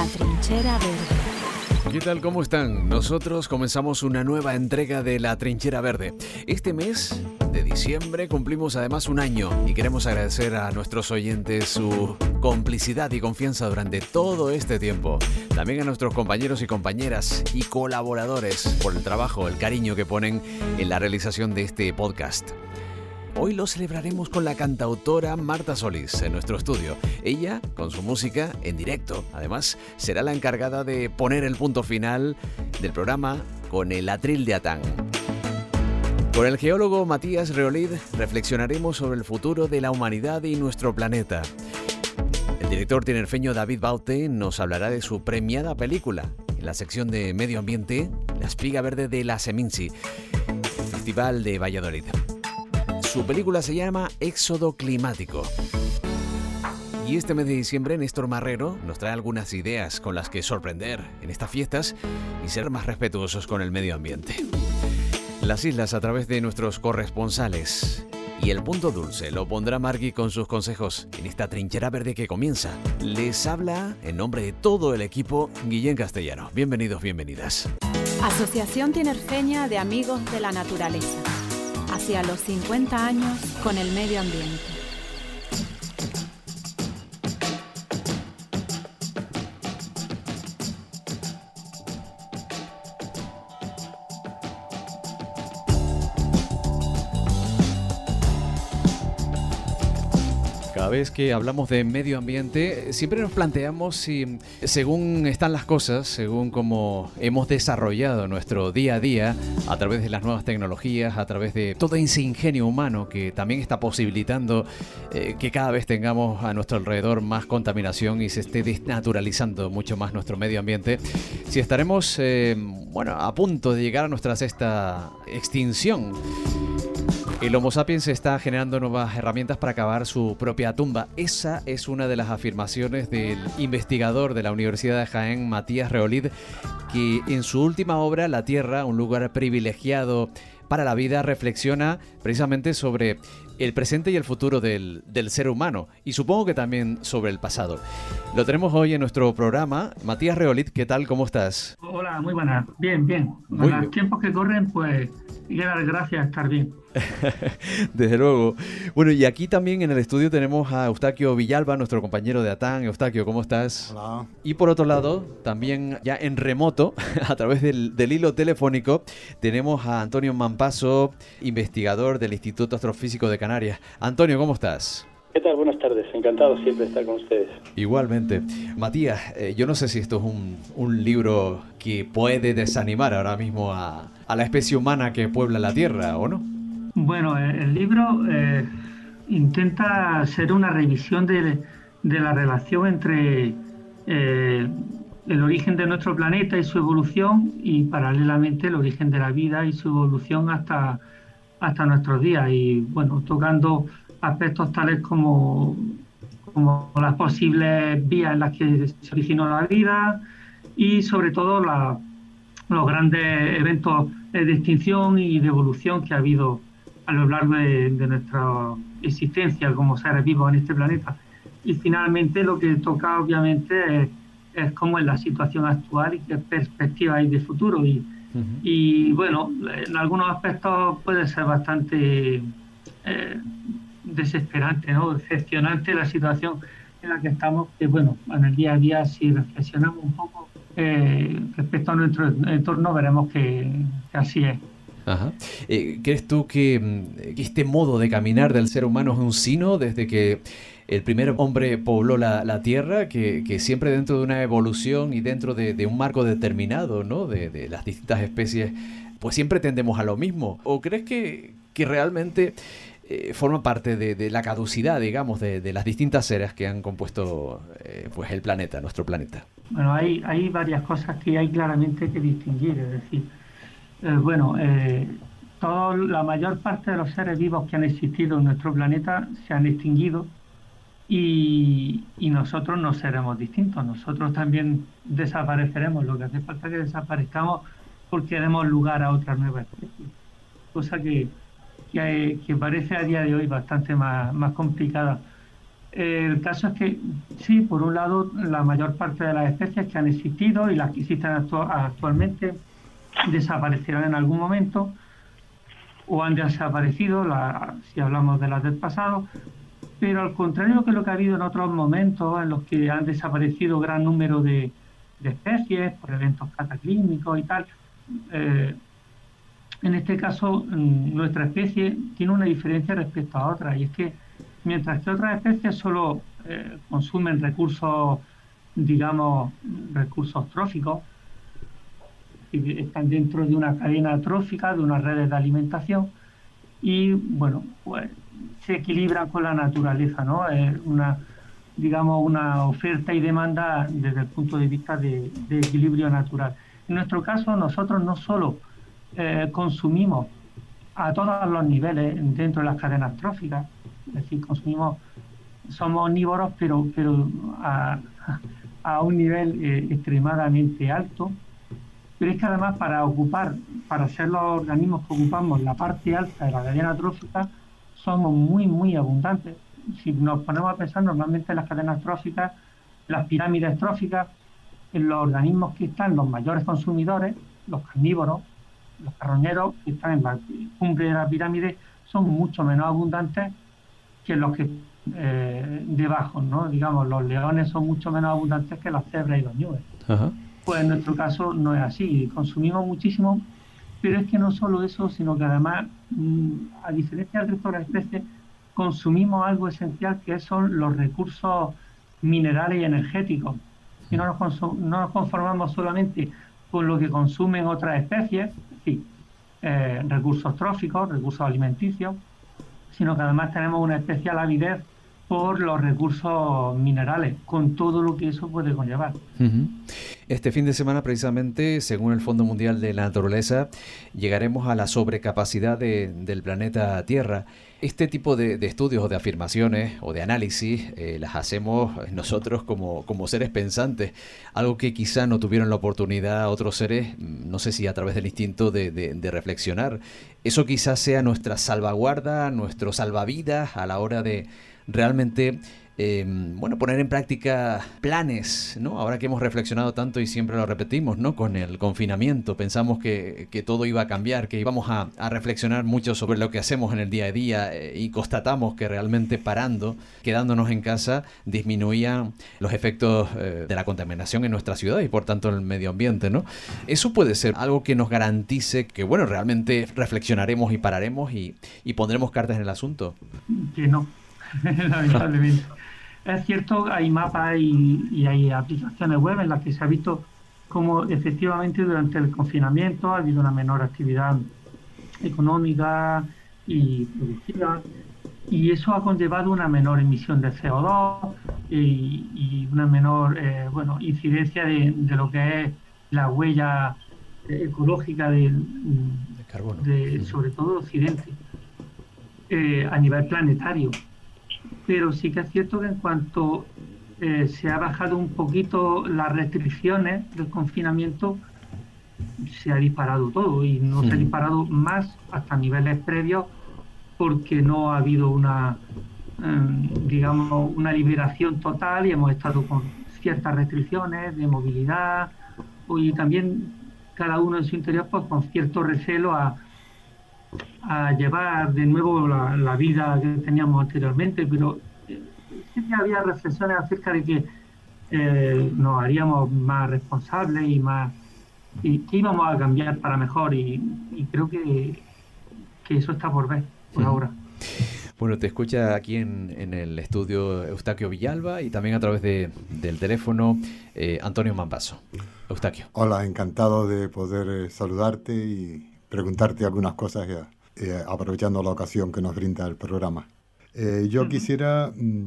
La Trinchera Verde. ¿Qué tal? ¿Cómo están? Nosotros comenzamos una nueva entrega de La Trinchera Verde. Este mes de diciembre cumplimos además un año y queremos agradecer a nuestros oyentes su complicidad y confianza durante todo este tiempo. También a nuestros compañeros y compañeras y colaboradores por el trabajo, el cariño que ponen en la realización de este podcast. Hoy lo celebraremos con la cantautora Marta Solís en nuestro estudio. Ella, con su música en directo, además, será la encargada de poner el punto final del programa con el atril de Atán. Con el geólogo Matías Reolid reflexionaremos sobre el futuro de la humanidad y nuestro planeta. El director tinerfeño David Baute nos hablará de su premiada película en la sección de Medio Ambiente, La espiga verde de la Seminci, Festival de Valladolid. Su película se llama Éxodo Climático. Y este mes de diciembre Néstor Marrero nos trae algunas ideas con las que sorprender en estas fiestas y ser más respetuosos con el medio ambiente. Las islas a través de nuestros corresponsales. Y el punto dulce lo pondrá Margui con sus consejos en esta trinchera verde que comienza. Les habla, en nombre de todo el equipo, Guillén Castellano. Bienvenidos, bienvenidas. Asociación Tinerfeña de Amigos de la Naturaleza hacia los 50 años con el medio ambiente. Vez que hablamos de medio ambiente, siempre nos planteamos si, según están las cosas, según cómo hemos desarrollado nuestro día a día, a través de las nuevas tecnologías, a través de todo ese ingenio humano que también está posibilitando eh, que cada vez tengamos a nuestro alrededor más contaminación y se esté desnaturalizando mucho más nuestro medio ambiente, si estaremos, eh, bueno, a punto de llegar a nuestra sexta extinción. El Homo sapiens está generando nuevas herramientas para acabar su propia tumba. Esa es una de las afirmaciones del investigador de la Universidad de Jaén, Matías Reolid, que en su última obra, La Tierra, un lugar privilegiado para la vida, reflexiona precisamente sobre el presente y el futuro del, del, ser humano y supongo que también sobre el pasado. Lo tenemos hoy en nuestro programa. Matías Reolid, ¿qué tal? ¿Cómo estás? Hola, muy buenas. Bien, bien. Muy los tiempos que corren, pues, y dar gracias estar bien. Desde luego. Bueno, y aquí también en el estudio tenemos a Eustaquio Villalba, nuestro compañero de Atán. Eustaquio, ¿cómo estás? Hola. Y por otro lado, también ya en remoto, a través del, del hilo telefónico, tenemos a Antonio Mampaso, investigador del Instituto Astrofísico de Canarias. Antonio, ¿cómo estás? ¿Qué tal? Buenas tardes. Encantado siempre estar con ustedes. Igualmente. Matías, eh, yo no sé si esto es un, un, libro que puede desanimar ahora mismo a, a la especie humana que puebla la Tierra, ¿o no? Bueno, el libro eh, intenta ser una revisión de, la relación entre eh, el origen de nuestro planeta y su evolución y paralelamente el origen de la vida y su evolución hasta, nuestros días. Y bueno, tocando aspectos tales como, las posibles vías en las que se originó la vida y sobre todo los grandes eventos de extinción y de evolución que ha habido a lo largo de, de, nuestra existencia como seres vivos en este planeta. Y finalmente lo que toca obviamente es, es cómo es la situación actual y qué perspectiva hay de futuro. Y, uh -huh. y bueno, en algunos aspectos puede ser bastante eh, desesperante, ¿no? decepcionante la situación en la que estamos, que bueno, en el día a día si reflexionamos un poco eh, respecto a nuestro entorno veremos que, que así es. Ajá. Eh, ¿Crees tú que, que, este modo de caminar del ser humano es un sino desde que el primer hombre pobló la, la Tierra, que, que, siempre dentro de una evolución y dentro de, de un marco determinado, ¿no? De, de, las distintas especies, pues siempre tendemos a lo mismo? ¿O crees que, que realmente eh, forma parte de, de, la caducidad, digamos, de, de, las distintas eras que han compuesto eh, pues el planeta, nuestro planeta? Bueno, hay, hay varias cosas que hay claramente que distinguir, es decir, eh, bueno, eh, todo, la mayor parte de los seres vivos que han existido en nuestro planeta se han extinguido y, nosotros no seremos distintos, nosotros también desapareceremos, lo que hace falta es que desaparezcamos porque demos lugar a otras nuevas especies, cosa que, que, que parece a día de hoy bastante más, más complicada. El caso es que, sí, por un lado, la mayor parte de las especies que han existido y las que existen actualmente desaparecerán en algún momento o han desaparecido, si hablamos de las del pasado, pero al contrario que lo que ha habido en otros momentos en los que han desaparecido gran número de, especies por eventos cataclísmicos y tal, eh, en este caso mm, nuestra especie tiene una diferencia respecto a otras y es que mientras que otras especies solo eh, consumen recursos, digamos, recursos tróficos, están dentro de una cadena trófica, de unas redes de alimentación y, bueno, pues se equilibran con la naturaleza, ¿no? Es una, digamos, una oferta y demanda desde el punto de vista de, equilibrio natural. En nuestro caso, nosotros no solo eh, consumimos a todos los niveles dentro de las cadenas tróficas, es decir, consumimos, somos omnívoros, pero, pero a, un nivel eh, extremadamente alto, pero es que además para ocupar, para ser los organismos que ocupamos la parte alta de la cadena trófica, somos muy, muy abundantes. Si nos ponemos a pensar normalmente en las cadenas tróficas, las pirámides tróficas, en los organismos que están los mayores consumidores, los carnívoros, los carroñeros que están en la cumbre de la pirámide, son mucho menos abundantes que los que eh, debajo, ¿no? Digamos, los leones son mucho menos abundantes que las cebras y los ñues. Pues en nuestro caso no es así, consumimos muchísimo, pero es que no solo eso, sino que además, mm, a diferencia del resto de las especies, consumimos algo esencial que son los recursos minerales y energéticos. Y no nos, no nos conformamos solamente con lo que consumen otras especies, sí, eh, recursos tróficos, recursos alimenticios, sino que además tenemos una especial avidez por los recursos minerales, con todo lo que eso puede conllevar. Este fin de semana, precisamente, según el Fondo Mundial de la Naturaleza, llegaremos a la sobrecapacidad del planeta Tierra. Este tipo de, estudios o de afirmaciones o de análisis eh, las hacemos nosotros como, como seres pensantes, algo que quizá no tuvieron la oportunidad otros seres, no sé si a través del instinto de, de reflexionar. Eso quizás sea nuestra salvaguarda, nuestro salvavidas a la hora de realmente em, bueno, poner en práctica planes, ¿no? Ahora que hemos reflexionado tanto y siempre lo repetimos, ¿no? Con el confinamiento, pensamos que, todo iba a cambiar, que íbamos a, reflexionar mucho sobre lo que hacemos en el día a día eh, y constatamos que realmente parando, quedándonos en casa, disminuían los efectos eh, de la contaminación en nuestra ciudad y por tanto en el medio ambiente, ¿no? Eso puede ser algo que nos garantice que, bueno, realmente reflexionaremos y pararemos y, y pondremos cartas en el asunto. Que no lamentablemente. es cierto, hay mapas y, hay aplicaciones web en las que se ha visto cómo efectivamente durante el confinamiento ha habido una menor actividad económica y productiva y eso ha conllevado una menor emisión de CO2 y, una menor eh, bueno incidencia de, lo que es la huella ecológica de, carbono. sobre todo Occidente eh, a nivel planetario pero sí que es cierto que en cuanto eh, se ha bajado un poquito las restricciones del confinamiento, se ha disparado todo y no se ha disparado más hasta niveles previos porque no ha habido una, em, digamos, una liberación total y hemos estado con ciertas restricciones de movilidad. Y también cada uno en su interior pues con cierto recelo a, a llevar de nuevo la, vida que teníamos anteriormente, pero eh, sí que había reflexiones acerca de que eh, nos haríamos más responsables y más y que íbamos a cambiar para mejor y, creo que, que, eso está por ver por ahora. Bueno, te escucha aquí en, el estudio Eustaquio Villalba y también a través de, del teléfono eh, Antonio Mambaso. Eustaquio. Hola, encantado de poder saludarte y preguntarte algunas cosas, eh, aprovechando la ocasión que nos brinda el programa. Eh, yo quisiera mm,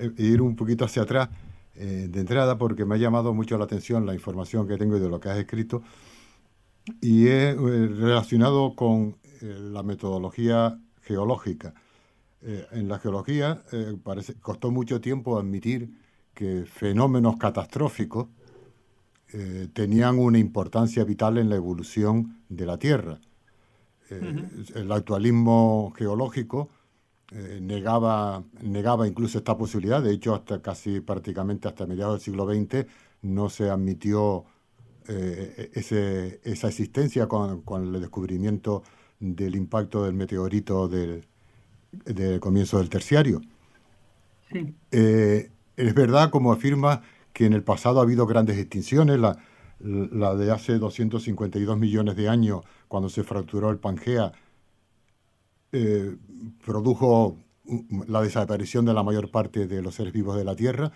eh, ir un poquito hacia atrás de entrada porque me ha llamado mucho la atención la información que tengo y de lo que has escrito y es relacionado con la metodología geológica. en la geología parece, costó mucho tiempo admitir que fenómenos catastróficos tenían una importancia vital en la evolución de la Tierra. Eh, el actualismo geológico eh, negaba, negaba incluso esta posibilidad. De hecho, hasta casi prácticamente hasta mediados del siglo XX no se admitió eh, ese, esa existencia con, con, el descubrimiento del impacto del meteorito del, del comienzo del terciario. Eh, es verdad, como afirma, que en el pasado ha habido grandes extinciones, la, de hace 252 millones de años, cuando se fracturó el Pangea, eh, produjo la desaparición de la mayor parte de los seres vivos de la Tierra.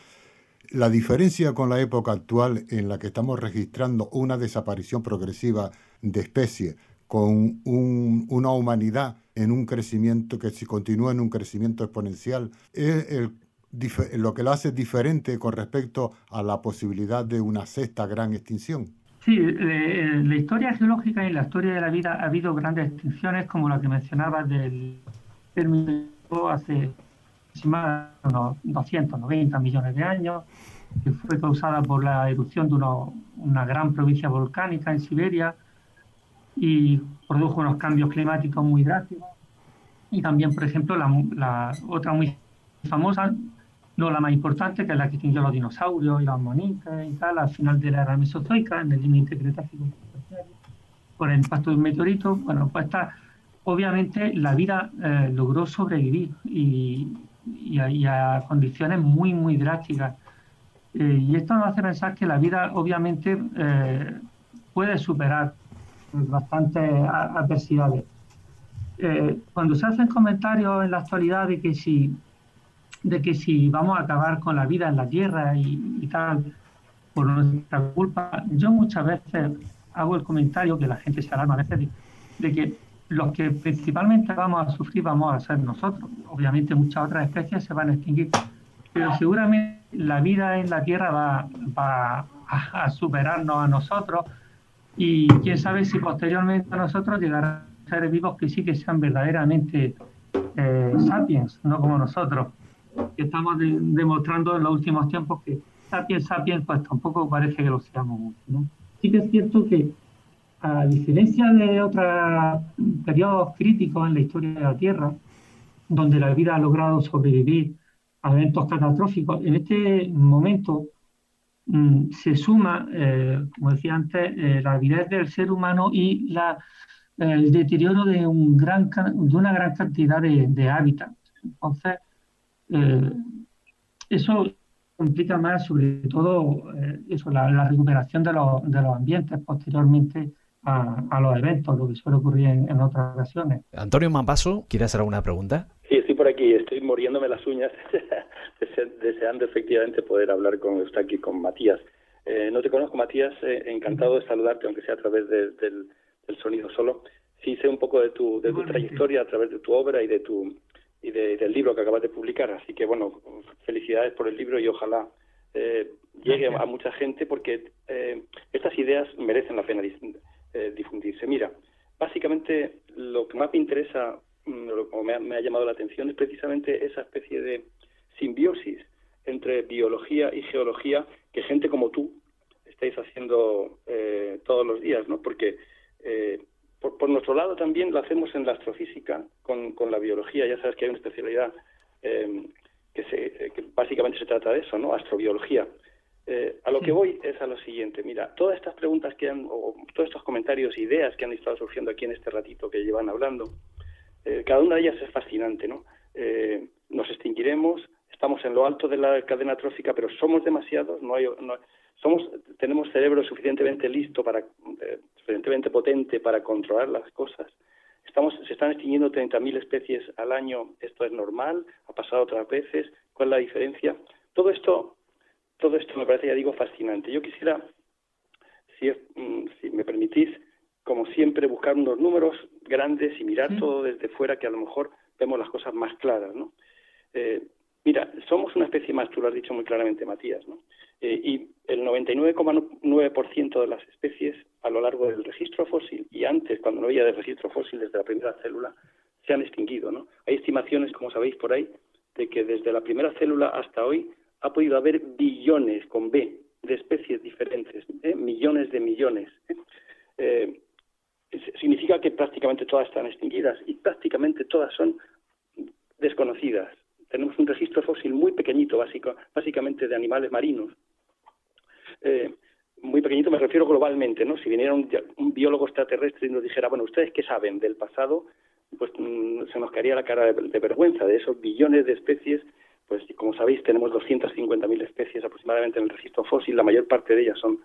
La diferencia con la época actual en la que estamos registrando una desaparición progresiva de especies con una humanidad en un crecimiento que si continúa en un crecimiento exponencial, es el, lo que lo hace diferente con respecto a la posibilidad de una sexta gran extinción. Sí, en la historia geológica y en la historia de la vida ha habido grandes extinciones como la que mencionabas del término hace aproximadamente unos 290 millones de años, que fue causada por la erupción de una gran provincia volcánica en Siberia y produjo unos cambios climáticos muy drásticos. Y también, por ejemplo, la, la otra muy famosa, no la más importante, que es la que extinguió los dinosaurios y los monitas y tal, al final de la era mesozoica, en el límite cretácico por el impacto de un meteorito. Bueno, pues está, obviamente la vida eh, logró sobrevivir y, y, a, condiciones muy, muy drásticas. Eh, y esto nos hace pensar que la vida, obviamente, eh, puede superar bastantes adversidades. cuando se hacen comentarios en la actualidad de que si de que si vamos a acabar con la vida en la Tierra y, tal, por nuestra culpa, yo muchas veces hago el comentario que la gente se alarma a veces de, que los que principalmente vamos a sufrir vamos a ser nosotros. Obviamente muchas otras especies se van a extinguir, pero seguramente la vida en la Tierra va, va a, superarnos a nosotros y quién sabe si posteriormente a nosotros llegarán seres vivos que sí que sean verdaderamente eh, sapiens, no como nosotros que estamos demostrando en los últimos tiempos que sapiens sapiens pues tampoco parece que lo seamos mucho. Sí que es cierto que a diferencia de otros periodos críticos en la historia de la Tierra, donde la vida ha logrado sobrevivir a eventos catastróficos, en este momento mm, se suma, eh, como decía antes, eh, la vida del ser humano y la, el deterioro de una gran cantidad de, de hábitats. Entonces, eh, eso implica más, sobre todo, eh, eso, la, recuperación de los, de los, ambientes posteriormente a, los eventos, lo que suele ocurrir en, otras ocasiones. Antonio Mampaso, ¿quiere hacer alguna pregunta? Sí, estoy por aquí, estoy muriéndome las uñas, deseando efectivamente poder hablar con usted aquí, con Matías. Eh, no te conozco, Matías, encantado de saludarte, aunque sea a través del, del, sonido solo. Sí sé un poco de tu, de tu trayectoria a través de tu obra y de tu y del libro que acabas de publicar. Así que, bueno, felicidades por el libro y ojalá eh, llegue a mucha gente porque eh, estas ideas merecen la pena eh, difundirse. Mira, básicamente lo que más me interesa, mm, o me ha, me ha llamado la atención, es precisamente esa especie de simbiosis entre biología y geología que gente como tú estáis haciendo todos los días, ¿no? Porque por, nuestro lado también lo hacemos en la astrofísica con, con la biología. Ya sabes que hay una especialidad em, que, se, que básicamente se trata de eso, ¿no? Astrobiología. Eh, a lo que voy es a lo siguiente. Mira, todas estas preguntas que han, o todos estos comentarios, ideas que han estado surgiendo aquí en este ratito que llevan hablando, eh, cada una de ellas es fascinante, ¿no? Eh, nos extinguiremos, estamos en lo alto de la cadena trófica, pero somos demasiados, no hay, no, somos, tenemos cerebro suficientemente listo para, eh, suficientemente potente para controlar las cosas. Estamos, se están extinguiendo 30.000 especies al año. ¿Esto es normal? ¿Ha pasado otras veces? ¿Cuál es la diferencia? Todo esto, todo esto me parece, ya digo, fascinante. Yo quisiera, si, mm, si me permitís, como siempre, buscar unos números grandes y mirar todo desde fuera, que a lo mejor vemos las cosas más claras, ¿no? Eh, mira, somos una especie más, tú lo has dicho muy claramente, Matías, ¿no? Eh, y el 99,9% de las especies a lo largo del registro fósil y antes, cuando no había registro fósil desde la primera célula, se han extinguido. ¿no? Hay estimaciones, como sabéis por ahí, de que desde la primera célula hasta hoy ha podido haber billones con B de especies diferentes, ¿eh? millones de millones. ¿eh? significa que prácticamente todas están extinguidas y prácticamente todas son desconocidas. Tenemos un registro fósil muy pequeñito, básico, básicamente de animales marinos. Eh, muy pequeñito me refiero globalmente, ¿no? Si viniera un, biólogo extraterrestre y nos dijera, bueno, ¿ustedes qué saben del pasado? Pues mm, se nos caería la cara de, vergüenza de esos billones de especies. Pues como sabéis, tenemos 250.000 especies aproximadamente en el registro fósil, la mayor parte de ellas son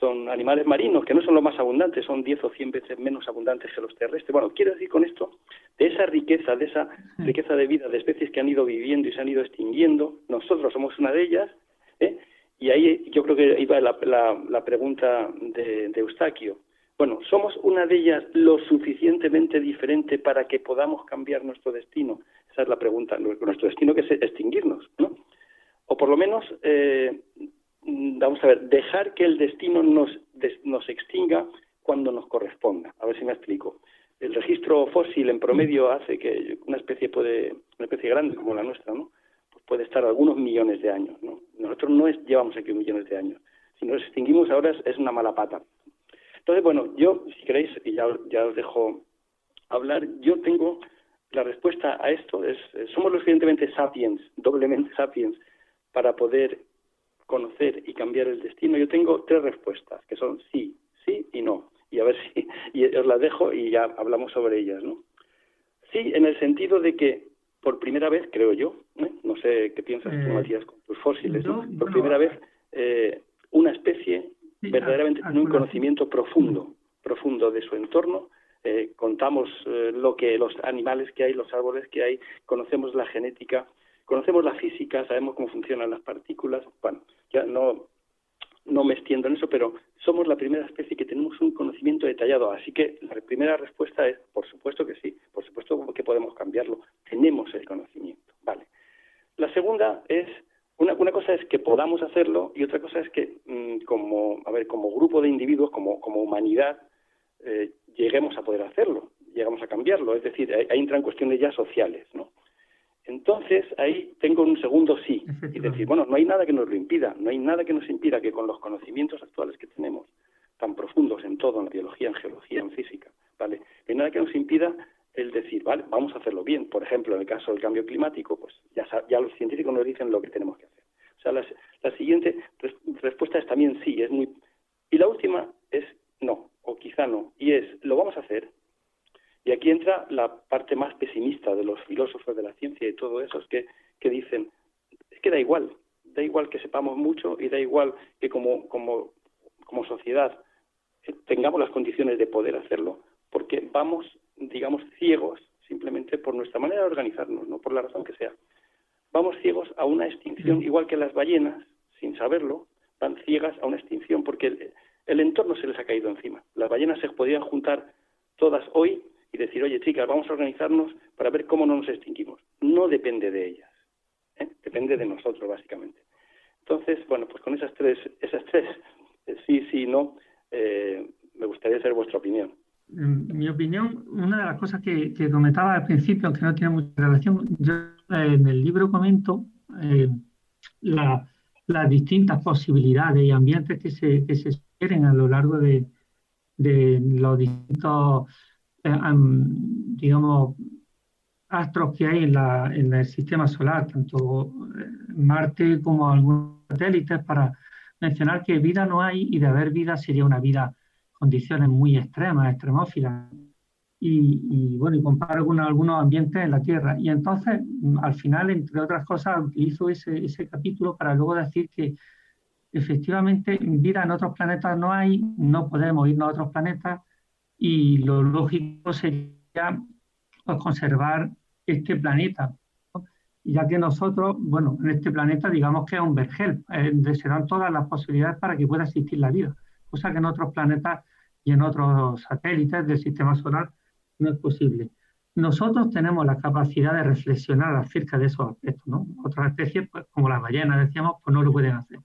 son animales marinos, que no son los más abundantes, son 10 o 100 veces menos abundantes que los terrestres. Bueno, quiero decir con esto, de esa riqueza, de esa riqueza de vida, de especies que han ido viviendo y se han ido extinguiendo, nosotros somos una de ellas, ¿eh? y ahí yo creo que iba la, la, pregunta de, de, Eustaquio. Bueno, ¿somos una de ellas lo suficientemente diferente para que podamos cambiar nuestro destino? Esa es la pregunta. Nuestro destino que es extinguirnos, ¿no? O por lo menos eh, vamos a ver, dejar que el destino nos, nos extinga cuando nos corresponda. A ver si me explico. El registro fósil en promedio hace que una especie puede, una especie grande como la nuestra, ¿no? Pues puede estar algunos millones de años, ¿no? Nosotros no llevamos aquí millones de años. Si nos extinguimos ahora es, una mala pata. Entonces, bueno, yo, si queréis, y ya, ya os dejo hablar, yo tengo la respuesta a esto, es, somos lo suficientemente sapiens, doblemente sapiens, para poder conocer y cambiar el destino? Yo tengo tres respuestas, que son sí, sí y no. Y a ver si y os las dejo y ya hablamos sobre ellas, ¿no? Sí, en el sentido de que por primera vez, creo yo, ¿eh? no sé qué piensas tú, eh, Matías, con tus fósiles, por primera vez eh, una especie verdaderamente tiene un conocimiento profundo, profundo de su entorno. contamos lo que los animales que hay, los árboles que hay, conocemos la genética, conocemos la física, sabemos cómo funcionan las partículas. Bueno, ya no, no me extiendo en eso, pero somos la primera especie que tenemos un conocimiento detallado. Así que la primera respuesta es, por supuesto que sí, por supuesto que podemos cambiarlo. Tenemos el conocimiento, ¿vale? La segunda es, una, una cosa es que podamos hacerlo y otra cosa es que mm, como, a ver, como grupo de individuos, como, como humanidad, eh, lleguemos a poder hacerlo, llegamos a cambiarlo. Es decir, ahí entran cuestiones ya sociales, ¿no? Entonces ahí tengo un segundo sí, y decir, bueno, no hay nada que nos lo impida, no hay nada que nos impida que con los conocimientos actuales que tenemos, tan profundos en todo, en biología, en geología, en física, ¿vale? No hay nada que nos impida el decir, vale, vamos a hacerlo bien. Por ejemplo, en el caso del cambio climático, pues ya, ya los científicos nos dicen lo que tenemos que hacer. O sea, la, siguiente respuesta es también sí, es muy... Y la última es no, o quizá no, y es, lo vamos a hacer, y aquí entra la parte más pesimista de los filósofos de la ciencia y todo eso, es que, que dicen, es que da igual, da igual que sepamos mucho y da igual que como, como, como sociedad eh, tengamos las condiciones de poder hacerlo, porque vamos, digamos, ciegos simplemente por nuestra manera de organizarnos, no por la razón que sea. Vamos ciegos a una extinción, igual que las ballenas, sin saberlo, van ciegas a una extinción, porque el, el entorno se les ha caído encima. Las ballenas se podían juntar todas hoy y decir, oye chicas, vamos a organizarnos para ver cómo no nos extinguimos. No depende de ellas, ¿eh? depende de nosotros básicamente. Entonces, bueno, pues con esas tres, esas tres, eh, sí, sí, no, eh, me gustaría saber vuestra opinión. Mi opinión, una de las cosas que, comentaba al principio, aunque no tiene mucha relación, yo en el libro comento las distintas posibilidades y ambientes que se, que a lo largo de, de los distintos digamos, astros que hay en, la, en, el sistema solar, tanto eh, Marte como algunos satélites, para mencionar que vida no hay y de haber vida sería una vida condiciones muy extremas, extremófilas. Y, bueno, y comparo con algunos ambientes en la Tierra. Y entonces, al final, entre otras cosas, utilizo ese, ese capítulo para luego decir que efectivamente vida en otros planetas no hay, no podemos irnos a otros planetas, y lo lógico sería pues, conservar este planeta, ya que nosotros, bueno, en este planeta digamos que es un vergel, eh, donde se dan todas las posibilidades para que pueda existir la vida, cosa que en otros planetas y en otros satélites del sistema solar no es posible. Nosotros tenemos la capacidad de reflexionar acerca de esos aspectos, ¿no? Otras especies, pues, como las ballenas, decíamos, pues no lo pueden hacer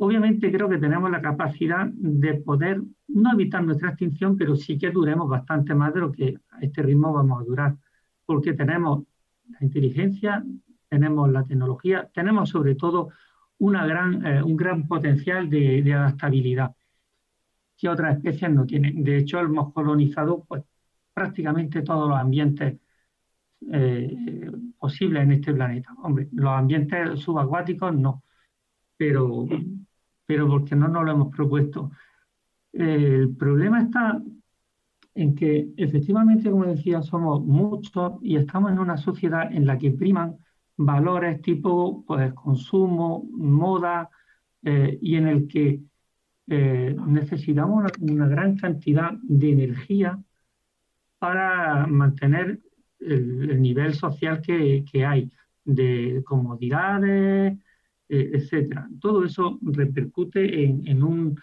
obviamente creo que tenemos la capacidad de poder no evitar nuestra extinción, pero sí que duremos bastante más de lo que a este ritmo vamos a durar, porque tenemos la inteligencia, tenemos la tecnología, tenemos sobre todo gran, eh, un gran potencial de, adaptabilidad que otras especies no tienen. De hecho, hemos colonizado pues, prácticamente todos los ambientes eh, posibles en este planeta. Hombre, los ambientes subacuáticos no, pero, pero porque no nos lo hemos propuesto. El problema está en que efectivamente, como decía, somos muchos y estamos en una sociedad en la que priman valores tipo pues, consumo, moda, eh, y en el que eh, necesitamos una, gran cantidad de energía para mantener el, nivel social que, hay, de comodidades, eh, etcétera. Todo eso repercute en, un,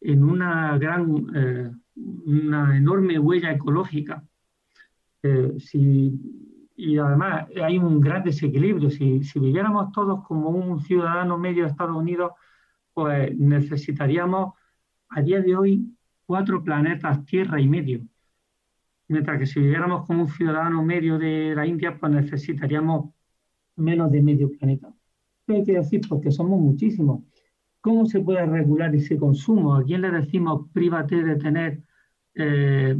en una gran una enorme huella ecológica. Eh, y además hay un gran desequilibrio. Si, viviéramos todos como un ciudadano medio de Estados Unidos, pues necesitaríamos a día de hoy cuatro planetas Tierra y medio. Mientras que si viviéramos como un ciudadano medio de la India, pues necesitaríamos menos de medio planeta. ¿Qué hay que decir? Porque somos muchísimos. ¿Cómo se puede regular ese consumo? ¿A quién le decimos prívate de tener eh,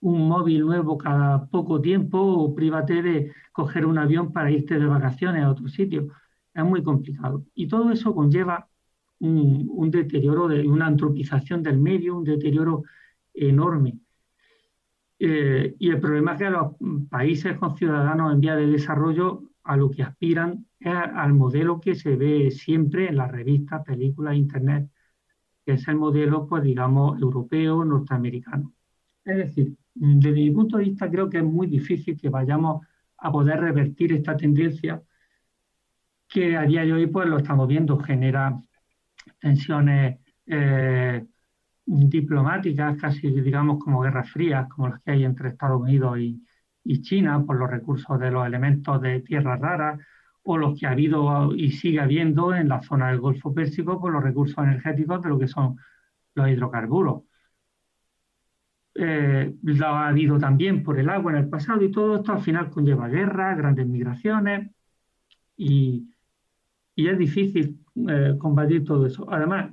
un móvil nuevo cada poco tiempo o private de coger un avión para irte de vacaciones a otro sitio. Es muy complicado. Y todo eso conlleva un, deterioro, de, una antropización del medio, un deterioro enorme. Eh, y el problema es que los países con ciudadanos en vía de desarrollo a lo que aspiran al modelo que se ve siempre en las revistas, películas, internet, que es el modelo, pues digamos, europeo, norteamericano. Es decir, desde mi punto de vista creo que es muy difícil que vayamos a poder revertir esta tendencia que a día de hoy pues lo estamos viendo, genera tensiones eh, diplomáticas, casi digamos como guerras frías, como las que hay entre Estados Unidos y, y China, por los recursos de los elementos de tierras raras, o los que ha habido y sigue habiendo en la zona del Golfo Pérsico por los recursos energéticos de lo que son los hidrocarburos. Eh, ha habido también por el agua en el pasado y todo esto al final conlleva guerras, grandes migraciones y, es difícil eh, combatir todo eso. Además,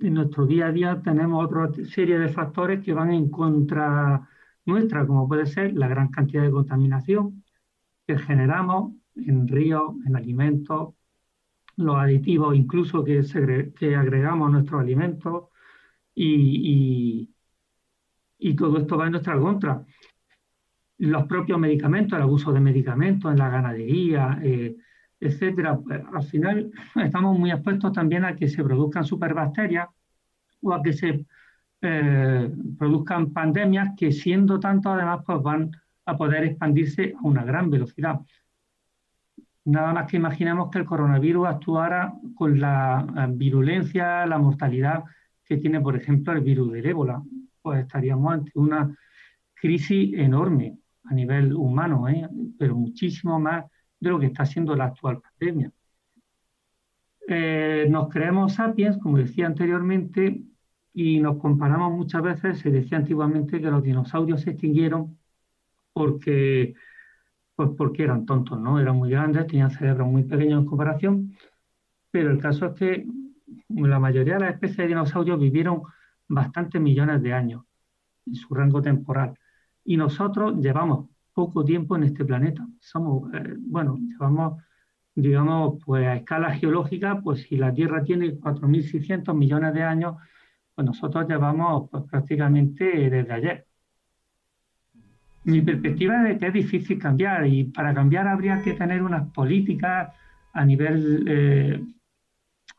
en nuestro día a día tenemos otra serie de factores que van en contra nuestra, como puede ser la gran cantidad de contaminación que generamos en ríos, en alimentos, los aditivos incluso que, agregamos a nuestros alimentos y, y, todo esto va en nuestra contra. Los propios medicamentos, el abuso de medicamentos en la ganadería, eh, etcétera. Pues, al final estamos muy expuestos también a que se produzcan superbacterias o a que se eh, produzcan pandemias que siendo tanto además pues van a poder expandirse a una gran velocidad. Nada más que imaginemos que el coronavirus actuara con la eh, virulencia, la mortalidad que tiene, por ejemplo, el virus del ébola. Pues estaríamos ante una crisis enorme a nivel humano, ¿eh? pero muchísimo más de lo que está siendo la actual pandemia. Eh, nos creemos sapiens, como decía anteriormente, y nos comparamos muchas veces, se decía antiguamente que los dinosaurios se extinguieron porque pues porque eran tontos, ¿no? Eran muy grandes, tenían cerebros muy pequeños en comparación, pero el caso es que la mayoría de las especies de dinosaurios vivieron bastantes millones de años en su rango temporal. Y nosotros llevamos poco tiempo en este planeta. Somos, eh, bueno, llevamos, digamos, pues a escala geológica, pues si la Tierra tiene 4.600 millones de años, pues nosotros llevamos pues, prácticamente desde ayer mi perspectiva es que es difícil cambiar y para cambiar habría que tener unas políticas a nivel eh,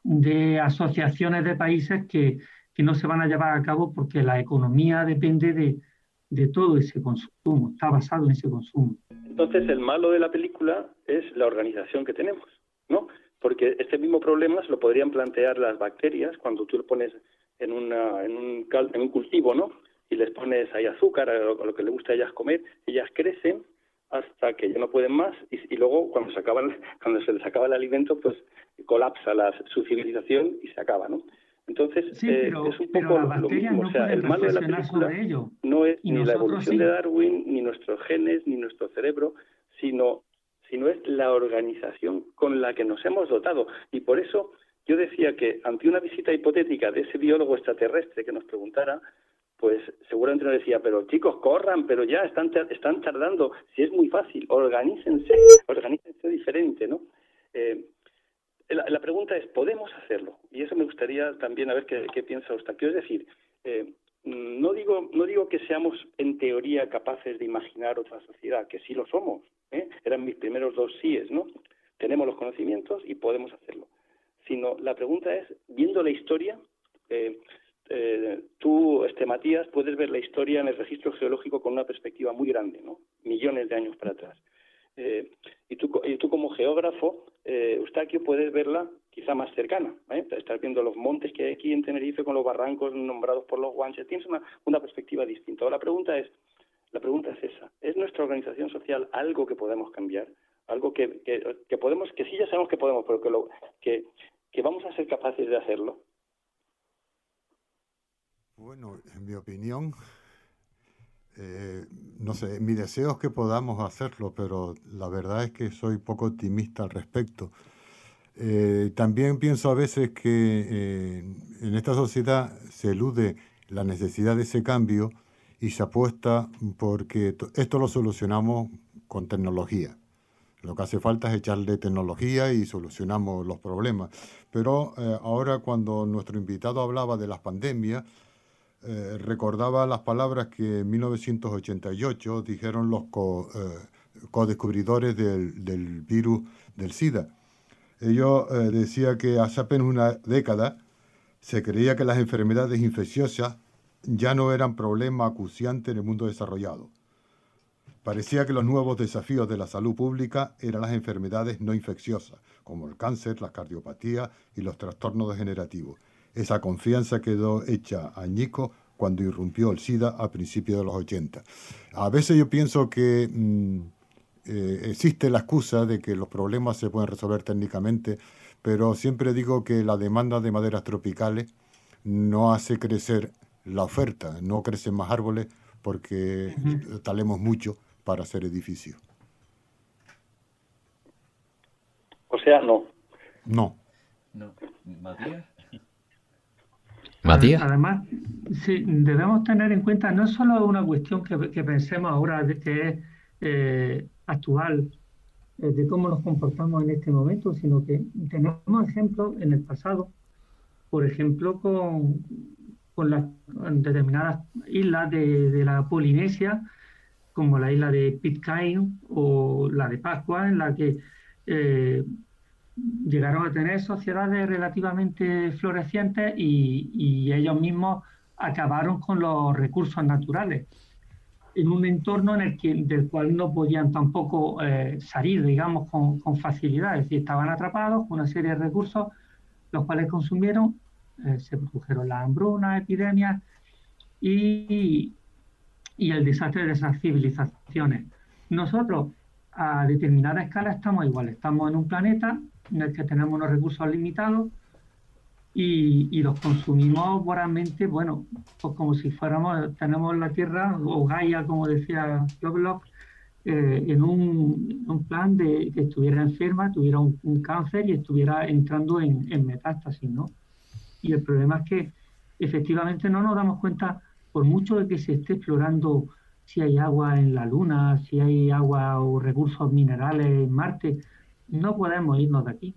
de asociaciones de países que, que, no se van a llevar a cabo porque la economía depende de, de todo ese consumo, está basado en ese consumo. Entonces el malo de la película es la organización que tenemos, ¿no? Porque este mismo problema se lo podrían plantear las bacterias cuando tú lo pones en, una, en, un, en un cultivo, ¿no? Y les pones ahí azúcar, o lo que les gusta a ellas comer, ellas crecen hasta que ya no pueden más y, luego cuando se acaban cuando se les acaba el alimento pues colapsa la, su civilización y se acaba no entonces eh, es un poco lo mismo o sea el malo de la película no es ni la evolución de Darwin ni nuestros genes ni nuestro cerebro sino sino es la organización con la que nos hemos dotado. Y por eso yo decía que ante una visita hipotética de ese biólogo extraterrestre que nos preguntara pues seguramente nos decía, pero chicos, corran, pero ya están, están tardando. Si es muy fácil, organícense, organícense diferente, ¿no? Eh, la, pregunta es, ¿podemos hacerlo? Y eso me gustaría también a ver qué, qué piensa usted. Quiero decir, eh, no digo, no digo que seamos en teoría capaces de imaginar otra sociedad, que sí lo somos. ¿eh? Eran mis primeros dos síes, ¿no? Tenemos los conocimientos y podemos hacerlo. Sino la pregunta es, viendo la historia, eh, tú, este Matías, puedes ver la historia en el registro geológico con una perspectiva muy grande, ¿no? Millones de años para atrás. Eh, y, tú, y tú como geógrafo, eh, Eustaquio, puedes verla quizá más cercana. ¿eh? Estás viendo los montes que hay aquí en Tenerife con los barrancos nombrados por los guanches. Tienes una, una perspectiva distinta. La pregunta es, la pregunta es esa. ¿Es nuestra organización social algo que podemos cambiar? Algo que, que, que podemos, que sí ya sabemos que podemos, pero que, lo, que, que vamos a ser capaces de hacerlo. Bueno, en mi opinión, eh, no sé, mi deseo es que podamos hacerlo, pero la verdad es que soy poco optimista al respecto. Eh, también pienso a veces que eh, en esta sociedad se elude la necesidad de ese cambio y se apuesta porque esto lo solucionamos con tecnología. Lo que hace falta es echarle tecnología y solucionamos los problemas. Pero ahora cuando nuestro invitado hablaba de las pandemias, eh, recordaba las palabras que en 1988 dijeron los co, eh, co-descubridores del, virus del SIDA. Ellos eh, decían que hace apenas una década se creía que las enfermedades infecciosas ya no eran problema acuciante en el mundo desarrollado. Parecía que los nuevos desafíos de la salud pública eran las enfermedades no infecciosas, como el cáncer, las cardiopatías y los trastornos degenerativos. Esa confianza quedó hecha añico cuando irrumpió el SIDA a principios de los 80. A veces yo pienso que mm, eh, existe la excusa de que los problemas se pueden resolver técnicamente, pero siempre digo que la demanda de maderas tropicales no hace crecer la oferta, no crecen más árboles porque talemos mucho para hacer edificios. O sea, no. No. No. Matías. Además, debemos tener en cuenta no solo una cuestión que, pensemos ahora de que es eh, actual, eh, de cómo nos comportamos en este momento, sino que tenemos ejemplos en el pasado, por ejemplo, con, con las determinadas islas de, la Polinesia, como la isla de Pitcairn o la de Pascua, en la que eh, llegaron a tener sociedades relativamente florecientes y, ellos mismos acabaron con los recursos naturales en un entorno en el que, del cual no podían tampoco eh, salir, digamos, con, facilidad. Es decir, estaban atrapados con una serie de recursos, los cuales consumieron, eh, se produjeron las hambrunas, epidemias y, y el desastre de esas civilizaciones. Nosotros, a determinada escala, estamos igual. Estamos en un planeta en el que tenemos unos recursos limitados y, los consumimos vorazmente, bueno, pues como si fuéramos, tenemos la Tierra, o Gaia, como decía Lovelock, eh, en un, plan de que estuviera enferma, tuviera un, cáncer y estuviera entrando en, en, metástasis, ¿no? Y el problema es que efectivamente no nos damos cuenta, por mucho de que se esté explorando si hay agua en la Luna, si hay agua o recursos minerales en Marte, no podemos irnos de aquí.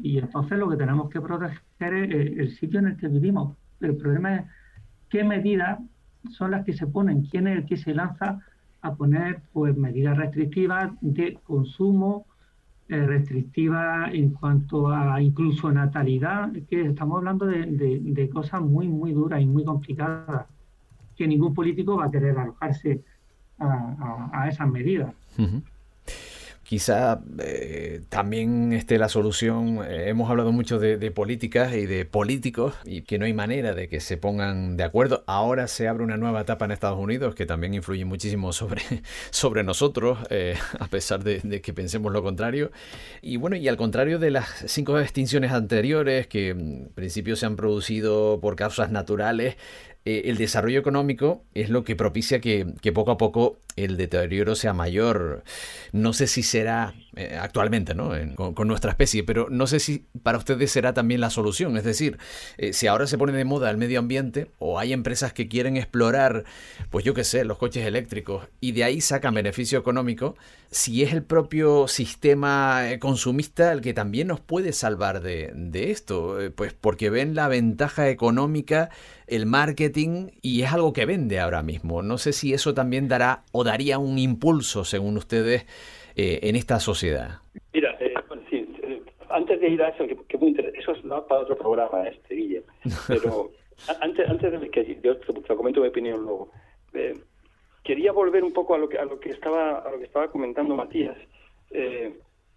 Y entonces lo que tenemos que proteger es el sitio en el que vivimos. El problema es qué medidas son las que se ponen, quién es el que se lanza a poner pues medidas restrictivas de consumo, eh, restrictivas en cuanto a incluso natalidad, que estamos hablando de, cosas muy, muy duras y muy complicadas, que ningún político va a querer arrojarse a, esas medidas. Quizá eh, también esté la solución, eh, hemos hablado mucho de, políticas y de políticos y que no hay manera de que se pongan de acuerdo. Ahora se abre una nueva etapa en Estados Unidos que también influye muchísimo sobre, sobre nosotros, eh, a pesar de, de, que pensemos lo contrario. Y bueno, y al contrario de las cinco extinciones anteriores que en principio se han producido por causas naturales, eh, el desarrollo económico es lo que propicia que, poco a poco el deterioro sea mayor. No sé si será eh, actualmente, ¿no? con, nuestra especie, pero no sé si para ustedes será también la solución. Es decir, eh, si ahora se pone de moda el medio ambiente o hay empresas que quieren explorar, pues yo qué sé, los coches eléctricos y de ahí sacan beneficio económico, si es el propio sistema eh, consumista el que también nos puede salvar de, de esto, pues porque ven la ventaja económica, el marketing y es algo que vende ahora mismo. No sé si eso también dará o daría un impulso, según ustedes, eh, en esta sociedad? Mira, eh, sí, eh, antes de ir a eso, que, muy eso es para otro programa, este, Guille, pero antes, antes de que yo te, comento mi opinión luego, quería volver un poco a lo que a lo que estaba a lo que estaba comentando Matías.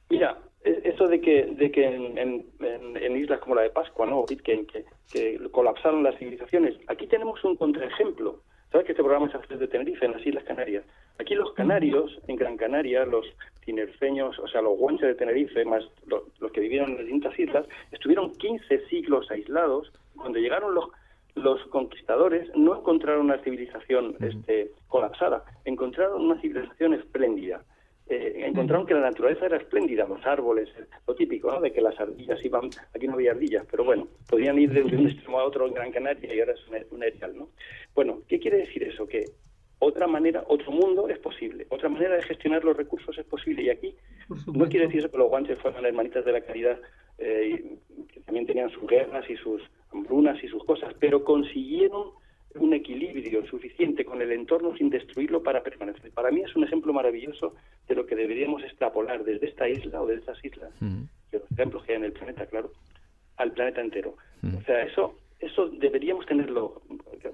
mira, e, eso de que de que en, en, islas como la de Pascua, no, que, que, que colapsaron las civilizaciones, aquí tenemos un contraejemplo. ¿Sabes que este programa hace desde Tenerife, en las Islas Canarias? Aquí los canarios, en Gran Canaria, los tinerfeños, o sea, los guanches de Tenerife, más los, que vivieron en las distintas islas, estuvieron 15 siglos aislados. Cuando llegaron los, los conquistadores, no encontraron una civilización este, colapsada, encontraron una civilización espléndida. Eh, encontraron que la naturaleza era espléndida, los árboles, lo típico, ¿no? De que las ardillas iban, aquí no había ardillas, pero bueno, podían ir de, un extremo a otro en Gran Canaria y ahora es un, un ¿no? Bueno, ¿qué quiere decir eso? Que otra manera, otro mundo es posible, otra manera de gestionar los recursos es posible. Y aquí no quiere decir que los guanches fueran hermanitas de la caridad, eh, que también tenían sus guerras y sus hambrunas y sus cosas, pero consiguieron un equilibrio suficiente con el entorno sin destruirlo para permanecer. Para mí es un ejemplo maravilloso de lo que deberíamos extrapolar desde esta isla o de estas islas, mm. de los ejemplos que hay en el planeta, claro, al planeta entero. Mm. O sea, eso eso deberíamos tenerlo.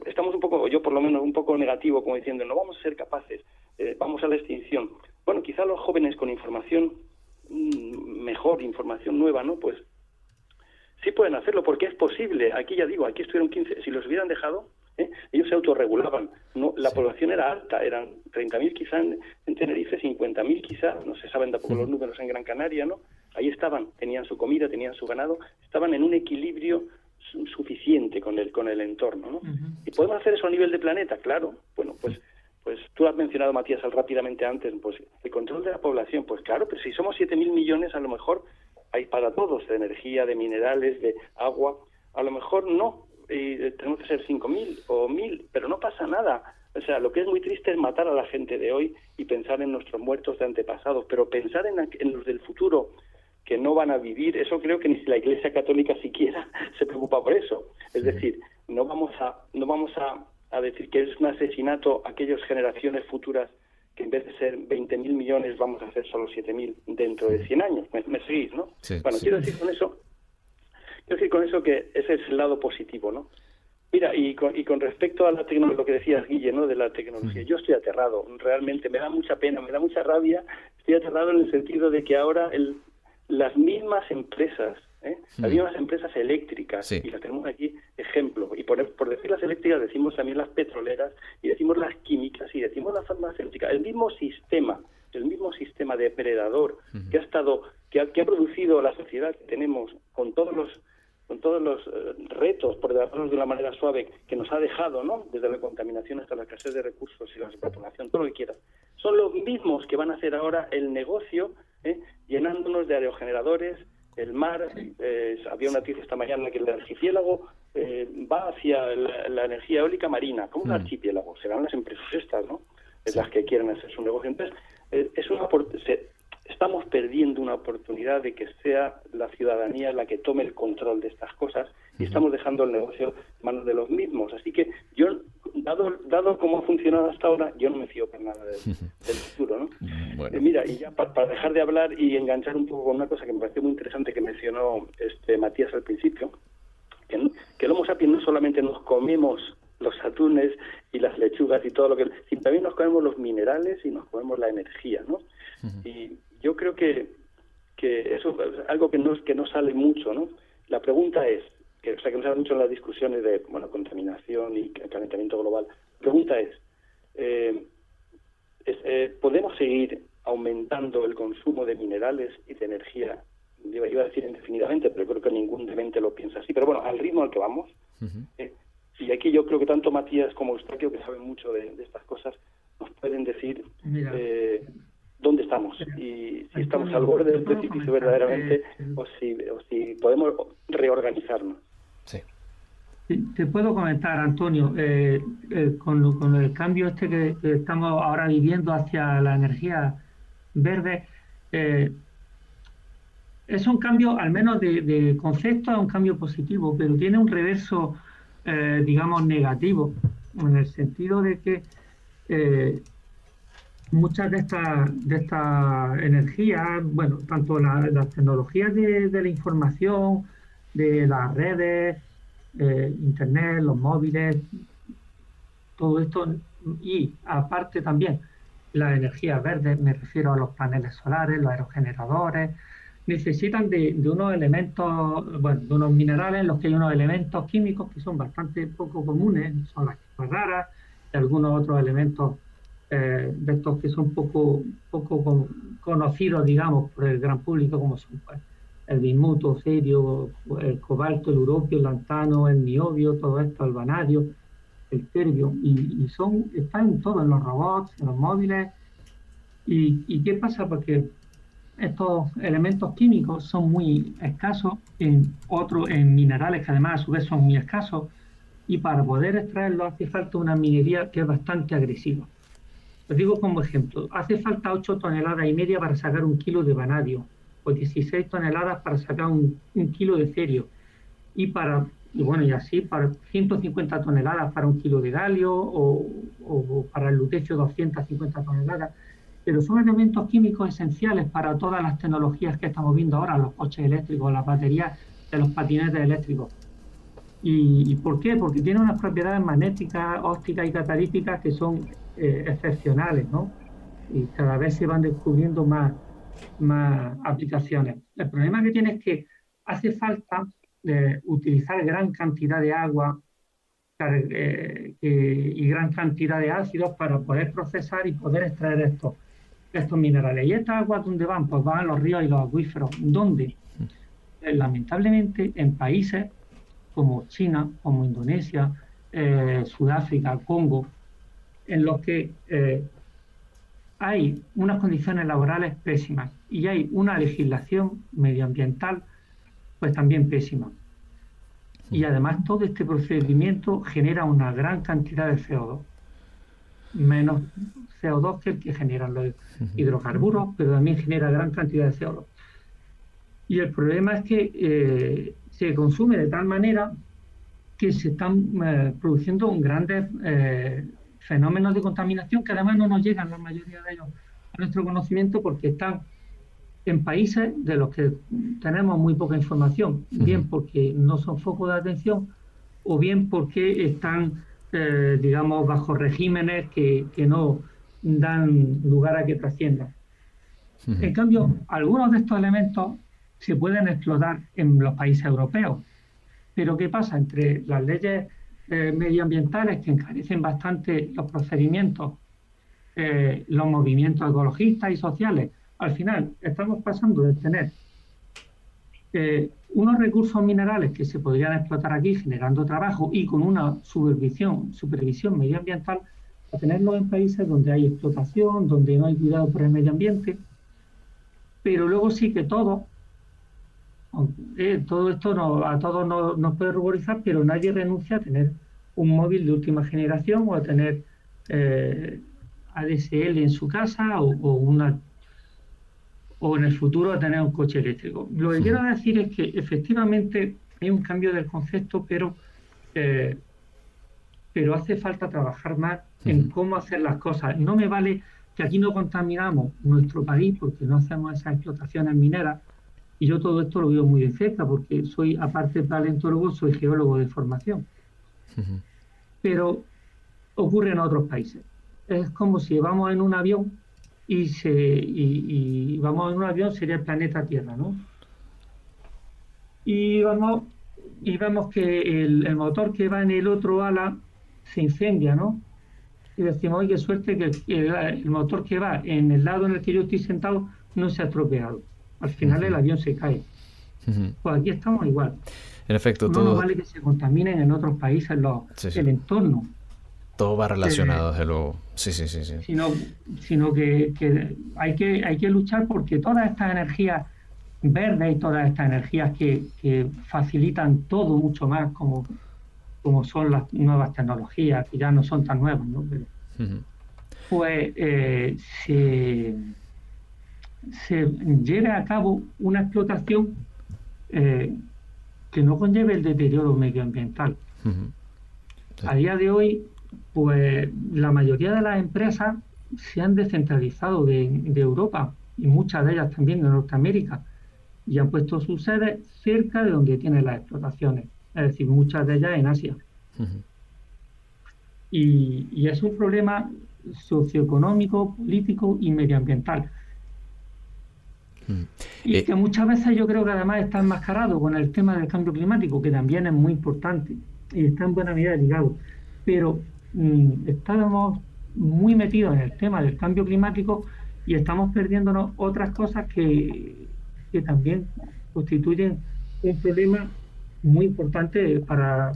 Estamos un poco, yo por lo menos un poco negativo, como diciendo, no vamos a ser capaces, eh, vamos a la extinción. Bueno, quizá los jóvenes con información mm, mejor, información nueva, ¿no? Pues sí pueden hacerlo porque es posible. Aquí ya digo, aquí estuvieron 15, si los hubieran dejado, ¿eh? ellos se autorregulaban. No, la población era alta, eran 30.000 quizá en, Tenerife, 50.000 quizá, no se saben tampoco los números en Gran Canaria, ¿no? Ahí estaban, tenían su comida, tenían su ganado, estaban en un equilibrio suficiente con el, con el entorno. ¿no? ¿Y podemos hacer eso a nivel de planeta? Claro. Bueno, pues pues tú has mencionado, Matías, rápidamente antes, pues el control de la población, pues claro, pero si somos 7.000 millones, a lo mejor hay para todos, de energía, de minerales, de agua, a lo mejor no, y tenemos que ser 5.000 o 1.000, pero no pasa nada. O sea, lo que es muy triste es matar a la gente de hoy y pensar en nuestros muertos de antepasados, pero pensar en, en los del futuro, que no van a vivir, eso creo que ni la Iglesia Católica siquiera se preocupa por eso. Es decir, no vamos a, no vamos a, decir que es un asesinato a aquellas generaciones futuras que en vez de ser 20.000 millones vamos a hacer solo 7.000 dentro de 100 años. ¿Me, seguís, no? bueno, quiero decir con eso, quiero decir con eso que ese es el lado positivo, ¿no? Mira, y con, y con respecto a la lo que decías, Guille, ¿no? De la tecnología, yo estoy aterrado, realmente me da mucha pena, me da mucha rabia, estoy aterrado en el sentido de que ahora el, las mismas empresas, ¿eh? las mismas empresas eléctricas, y las tenemos aquí ejemplo, y por, por decir las eléctricas decimos también las petroleras, y decimos las químicas, y decimos las farmacéuticas, el mismo sistema, el mismo sistema depredador que ha estado, que ha, que ha producido la sociedad que tenemos con todos los con todos los eh, retos, por decirlo de una manera suave, que nos ha dejado, ¿no? Desde la contaminación hasta la escasez de recursos y la superpoblación, todo lo que quieras, son los mismos que van a hacer ahora el negocio ¿eh? llenándonos de aerogeneradores, el mar, eh, había una noticia esta mañana que el archipiélago eh, va hacia la, energía eólica marina. ¿Cómo un mm. archipiélago? Serán las empresas estas, ¿no? Es las que quieren hacer su negocio. Entonces, es una, estamos perdiendo una oportunidad de que sea la ciudadanía la que tome el control de estas cosas y estamos dejando el negocio en manos de los mismos. Así que yo, dado, dado cómo ha funcionado hasta ahora, yo no me fío para nada del, futuro. ¿no? Eh, mira, y ya para, dejar de hablar y enganchar un poco con una cosa que me pareció muy interesante que mencionó este Matías al principio, que, que el Homo sapiens no solamente nos comemos los atunes y las lechugas y todo lo que... sino también nos comemos los minerales y nos comemos la energía, ¿no? Y yo creo que, que eso es algo que no, que no sale mucho, ¿no? La pregunta es, que, o sea, que no sale mucho en las discusiones de, bueno, contaminación y calentamiento global. La pregunta es, eh, eh, ¿podemos seguir aumentando el consumo de minerales y de energía? Iba, a decir indefinidamente, pero creo que ningún demente lo piensa así. Pero bueno, al ritmo al que vamos, eh, y aquí yo creo que tanto Matías como usted, que saben mucho de, estas cosas, nos pueden decir dónde estamos. y si estamos al borde del precipicio verdaderamente o, si, o si podemos reorganizarnos. Sí. Te puedo comentar, Antonio, eh, eh, con, con, el cambio este que, estamos ahora viviendo hacia la energía verde, eh, es un cambio, al menos de, concepto, es un cambio positivo, pero tiene un reverso, digamos, negativo, en el sentido de que muchas de estas de esta energías, bueno, tanto las tecnologías de, de la información, de las redes, eh, Internet, los móviles, todo esto, y aparte también las energías verdes, me refiero a los paneles solares, los aerogeneradores, necesitan de, unos elementos, bueno, de unos minerales en los que hay unos elementos químicos que son bastante poco comunes, son las raras, y algunos otros elementos eh, de estos que son poco, conocidos, digamos, por el gran público, como son pues, el bismuto, serio, el cobalto, el uropio, el lantano, el niobio, todo esto, el vanadio, el terbio, y, son, están en los robots, en los móviles. ¿Y, qué pasa? Porque estos elementos químicos son muy escasos en otros, en minerales que además a su vez son muy escasos, y para poder extraerlos hace falta una minería que es bastante agresiva. Os digo como ejemplo, hace falta 8 toneladas y media para sacar un kilo de vanadio, 16 toneladas para sacar un, kilo de cerio y para bueno y así para 150 toneladas para un kilo de galio o, para el lutecio 250 toneladas. Pero son elementos químicos esenciales para todas las tecnologías que estamos viendo ahora los coches eléctricos las baterías de los patinetes eléctricos ¿Y, por qué? Porque tiene unas propiedades magnéticas, ópticas y catalíticas que son eh, excepcionales, ¿no? Y cada vez se van descubriendo más, más aplicaciones. El problema que tiene es que hace falta eh, utilizar gran cantidad de agua eh, y gran cantidad de ácidos para poder procesar y poder extraer estos, estos minerales. ¿Y estas aguas dónde van? Pues van a los ríos y los acuíferos. ¿Dónde? Eh, lamentablemente en países como China, como Indonesia, Sudáfrica, Congo, en los que hay unas condiciones laborales pésimas y hay una legislación medioambiental pues también pésima. Y además todo este procedimiento genera una gran cantidad de CO2, menos CO2 que el que generan los hidrocarburos, pero también genera gran cantidad de CO2. Y el problema es que eh, se consume de tal manera que se están eh, produciendo grandes eh, fenómenos de contaminación que además no nos llegan la mayoría de ellos a nuestro conocimiento porque están en países de los que tenemos muy poca información, bien porque no son focos de atención o bien porque están, eh, digamos, bajo regímenes que, no dan lugar a que trasciendan. En cambio, algunos de estos elementos se pueden explotar en los países europeos. Pero ¿qué pasa? Entre las leyes eh, medioambientales que encarecen bastante los procedimientos, eh, los movimientos ecologistas y sociales. Al final, estamos pasando de tener eh, unos recursos minerales que se podrían explotar aquí generando trabajo y con una supervisión, supervisión medioambiental a tenerlos en países donde hay explotación, donde no hay cuidado por el medio ambiente, pero luego sí que todo eh, todo esto no, a todos nos, puede ruborizar, pero nadie renuncia a tener un móvil de última generación o a tener eh, ADSL en su casa o, una o en el futuro a tener un coche eléctrico. Lo que quiero decir es que efectivamente hay un cambio del concepto, pero, eh, pero hace falta trabajar más en cómo hacer las cosas. No me vale que aquí no contaminamos nuestro país porque no hacemos esas explotaciones mineras, y yo todo esto lo veo muy de cerca porque soy, aparte de paleontólogo, soy geólogo de formación. Pero ocurre en otros países. Es como si vamos en un avión y, se, y, vamos en un avión, sería el planeta Tierra, ¿no? Y vamos y vemos que el, motor que va en el otro ala se incendia, ¿no? Y decimos, oye, qué suerte que el, el, motor que va en el lado en el que yo estoy sentado no se ha estropeado al final el avión se cae. Pues aquí estamos igual. En efecto, no todo. vale que se contaminen en otros países los, el entorno. Todo va relacionado, desde luego. Sí, sí, sí. sí. Sino, sino que, hay que hay que luchar porque todas estas energías verdes y todas estas energías que, facilitan todo mucho más, como, como son las nuevas tecnologías, que ya no son tan nuevas, ¿no? pues eh, se, se lleve a cabo una explotación eh, que no conlleve el deterioro medioambiental. A día de hoy, pues la mayoría de las empresas se han descentralizado de, Europa y muchas de ellas también de Norteamérica y han puesto sus sedes cerca de donde tienen las explotaciones, es decir, muchas de ellas en Asia. y, es un problema socioeconómico, político y medioambiental. Y eh, que muchas veces yo creo que además está enmascarado con el tema del cambio climático, que también es muy importante y está en buena medida ligado. Pero mm, estamos muy metidos en el tema del cambio climático y estamos perdiéndonos otras cosas que, que también constituyen un problema muy importante para,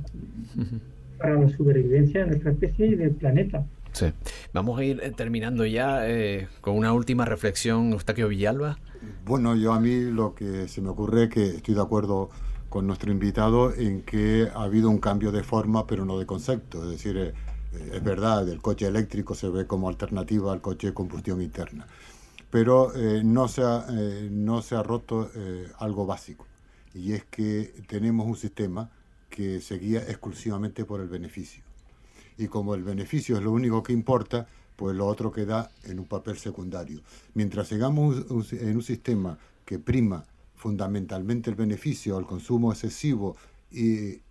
para la supervivencia de nuestra especie y del planeta. Sí. Vamos a ir eh, terminando ya eh, con una última reflexión, Eustaquio Villalba. Bueno, yo a mí lo que se me ocurre es que estoy de acuerdo con nuestro invitado en que ha habido un cambio de forma, pero no de concepto. Es decir, eh, es verdad, el coche eléctrico se ve como alternativa al coche de combustión interna, pero no, se ha, no se ha roto algo básico, y es que tenemos un sistema que se guía exclusivamente por el beneficio. Y como el beneficio es lo único que importa, pues lo otro queda en un papel secundario. Mientras sigamos en un sistema que prima fundamentalmente el beneficio, el consumo excesivo y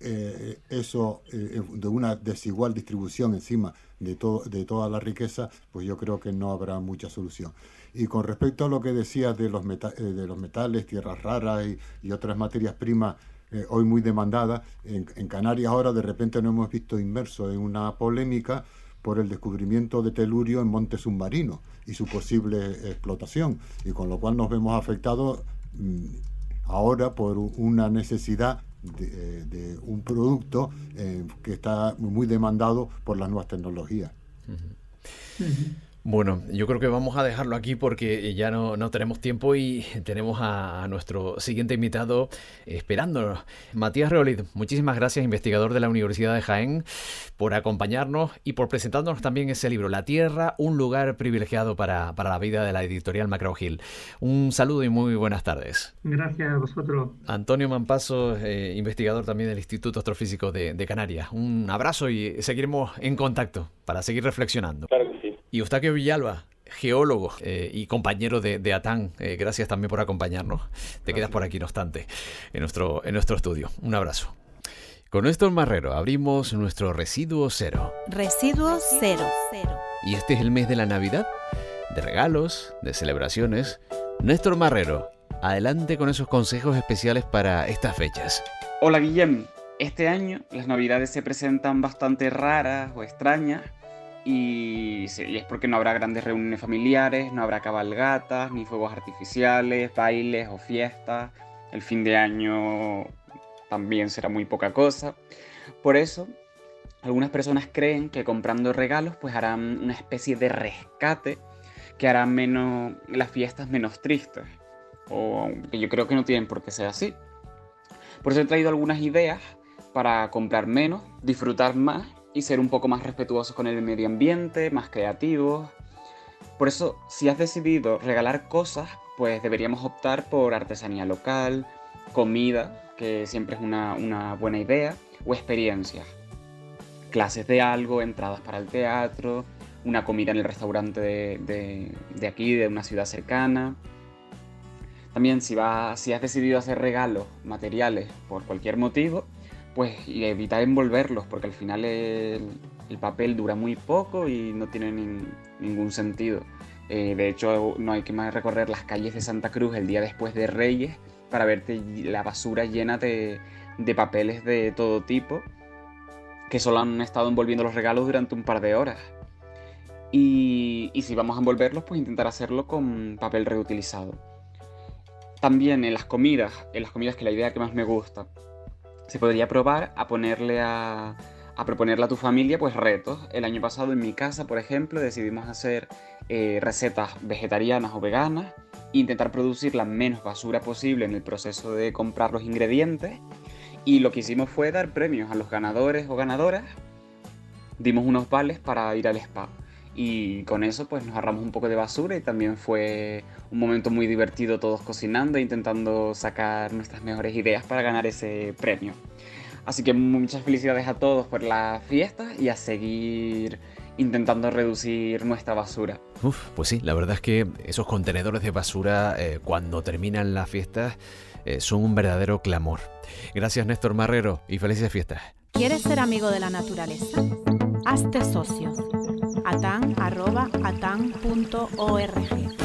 eh, eso eh, de una desigual distribución encima de, de toda la riqueza, pues yo creo que no habrá mucha solución. Y con respecto a lo que decía de los, eh, de los metales, tierras raras y, otras materias primas hoy muy demandadas, en, en Canarias ahora de repente nos hemos visto inmersos en una polémica por el descubrimiento de telurio en monte submarino y su posible explotación, y con lo cual nos vemos afectados mm, ahora por una necesidad de, eh, un producto eh, que está muy demandado por las nuevas tecnologías. Bueno, yo creo que vamos a dejarlo aquí porque ya no, tenemos tiempo y tenemos a, nuestro siguiente invitado esperándonos. Matías Reolid, muchísimas gracias, investigador de la Universidad de Jaén, por acompañarnos y por presentarnos también ese libro, La Tierra, un lugar privilegiado para, la vida de la editorial Macro Gil. Un saludo y muy buenas tardes. Gracias a vosotros. Antonio Mampaso, eh, investigador también del Instituto Astrofísico de, de Canarias. Un abrazo y seguiremos en contacto para seguir reflexionando. Claro. Y Eustaquio Villalba, geólogo eh, y compañero de, de ATAN, eh, gracias también por acompañarnos. Te quedas por aquí, no obstante, en nuestro, en nuestro estudio. Un abrazo. Con Néstor Marrero abrimos nuestro Residuo Cero. Residuo Cero. Y este es el mes de la Navidad, de regalos, de celebraciones. Néstor Marrero, adelante con esos consejos especiales para estas fechas. Hola Guillem, este año las Navidades se presentan bastante raras o extrañas y, es porque no habrá grandes reuniones familiares, no habrá cabalgatas, ni fuegos artificiales, bailes o fiestas. El fin de año también será muy poca cosa. Por eso, algunas personas creen que comprando regalos pues harán una especie de rescate que hará menos las fiestas menos tristes. O que yo creo que no tienen por qué ser así. Por eso he traído algunas ideas para comprar menos, disfrutar más y ser un poco más respetuosos con el medio ambiente, más creativos. Por eso, si has decidido regalar cosas, pues deberíamos optar por artesanía local, comida, que siempre es una, buena idea, o experiencias. Clases de algo, entradas para el teatro, una comida en el restaurante de, aquí, de una ciudad cercana. También si, si has decidido hacer regalos materiales por cualquier motivo, pues y evitar envolverlos, porque al final el, papel dura muy poco y no tiene ningún sentido. Eh, de hecho, no hay que más recorrer las calles de Santa Cruz el día después de Reyes para verte la basura llena de, papeles de todo tipo que solo han estado envolviendo los regalos durante un par de horas. Y, y, si vamos a envolverlos, pues intentar hacerlo con papel reutilizado. También en las comidas, en las comidas que la idea que más me gusta, se podría probar a ponerle a, proponerle a tu familia pues retos. El año pasado en mi casa, por ejemplo, decidimos hacer eh, recetas vegetarianas o veganas, intentar producir la menos basura posible en el proceso de comprar los ingredientes y lo que hicimos fue dar premios a los ganadores o ganadoras. Dimos unos vales para ir al spa y con eso pues nos ahorramos un poco de basura y también fue un momento muy divertido todos cocinando e intentando sacar nuestras mejores ideas para ganar ese premio. Así que muchas felicidades a todos por la fiesta y a seguir intentando reducir nuestra basura. Uf, pues sí, la verdad es que esos contenedores de basura eh, cuando terminan las fiestas eh, son un verdadero clamor. Gracias Néstor Marrero y felices fiestas. ¿Quieres ser amigo de la naturaleza? Hazte socio. atan.atan.org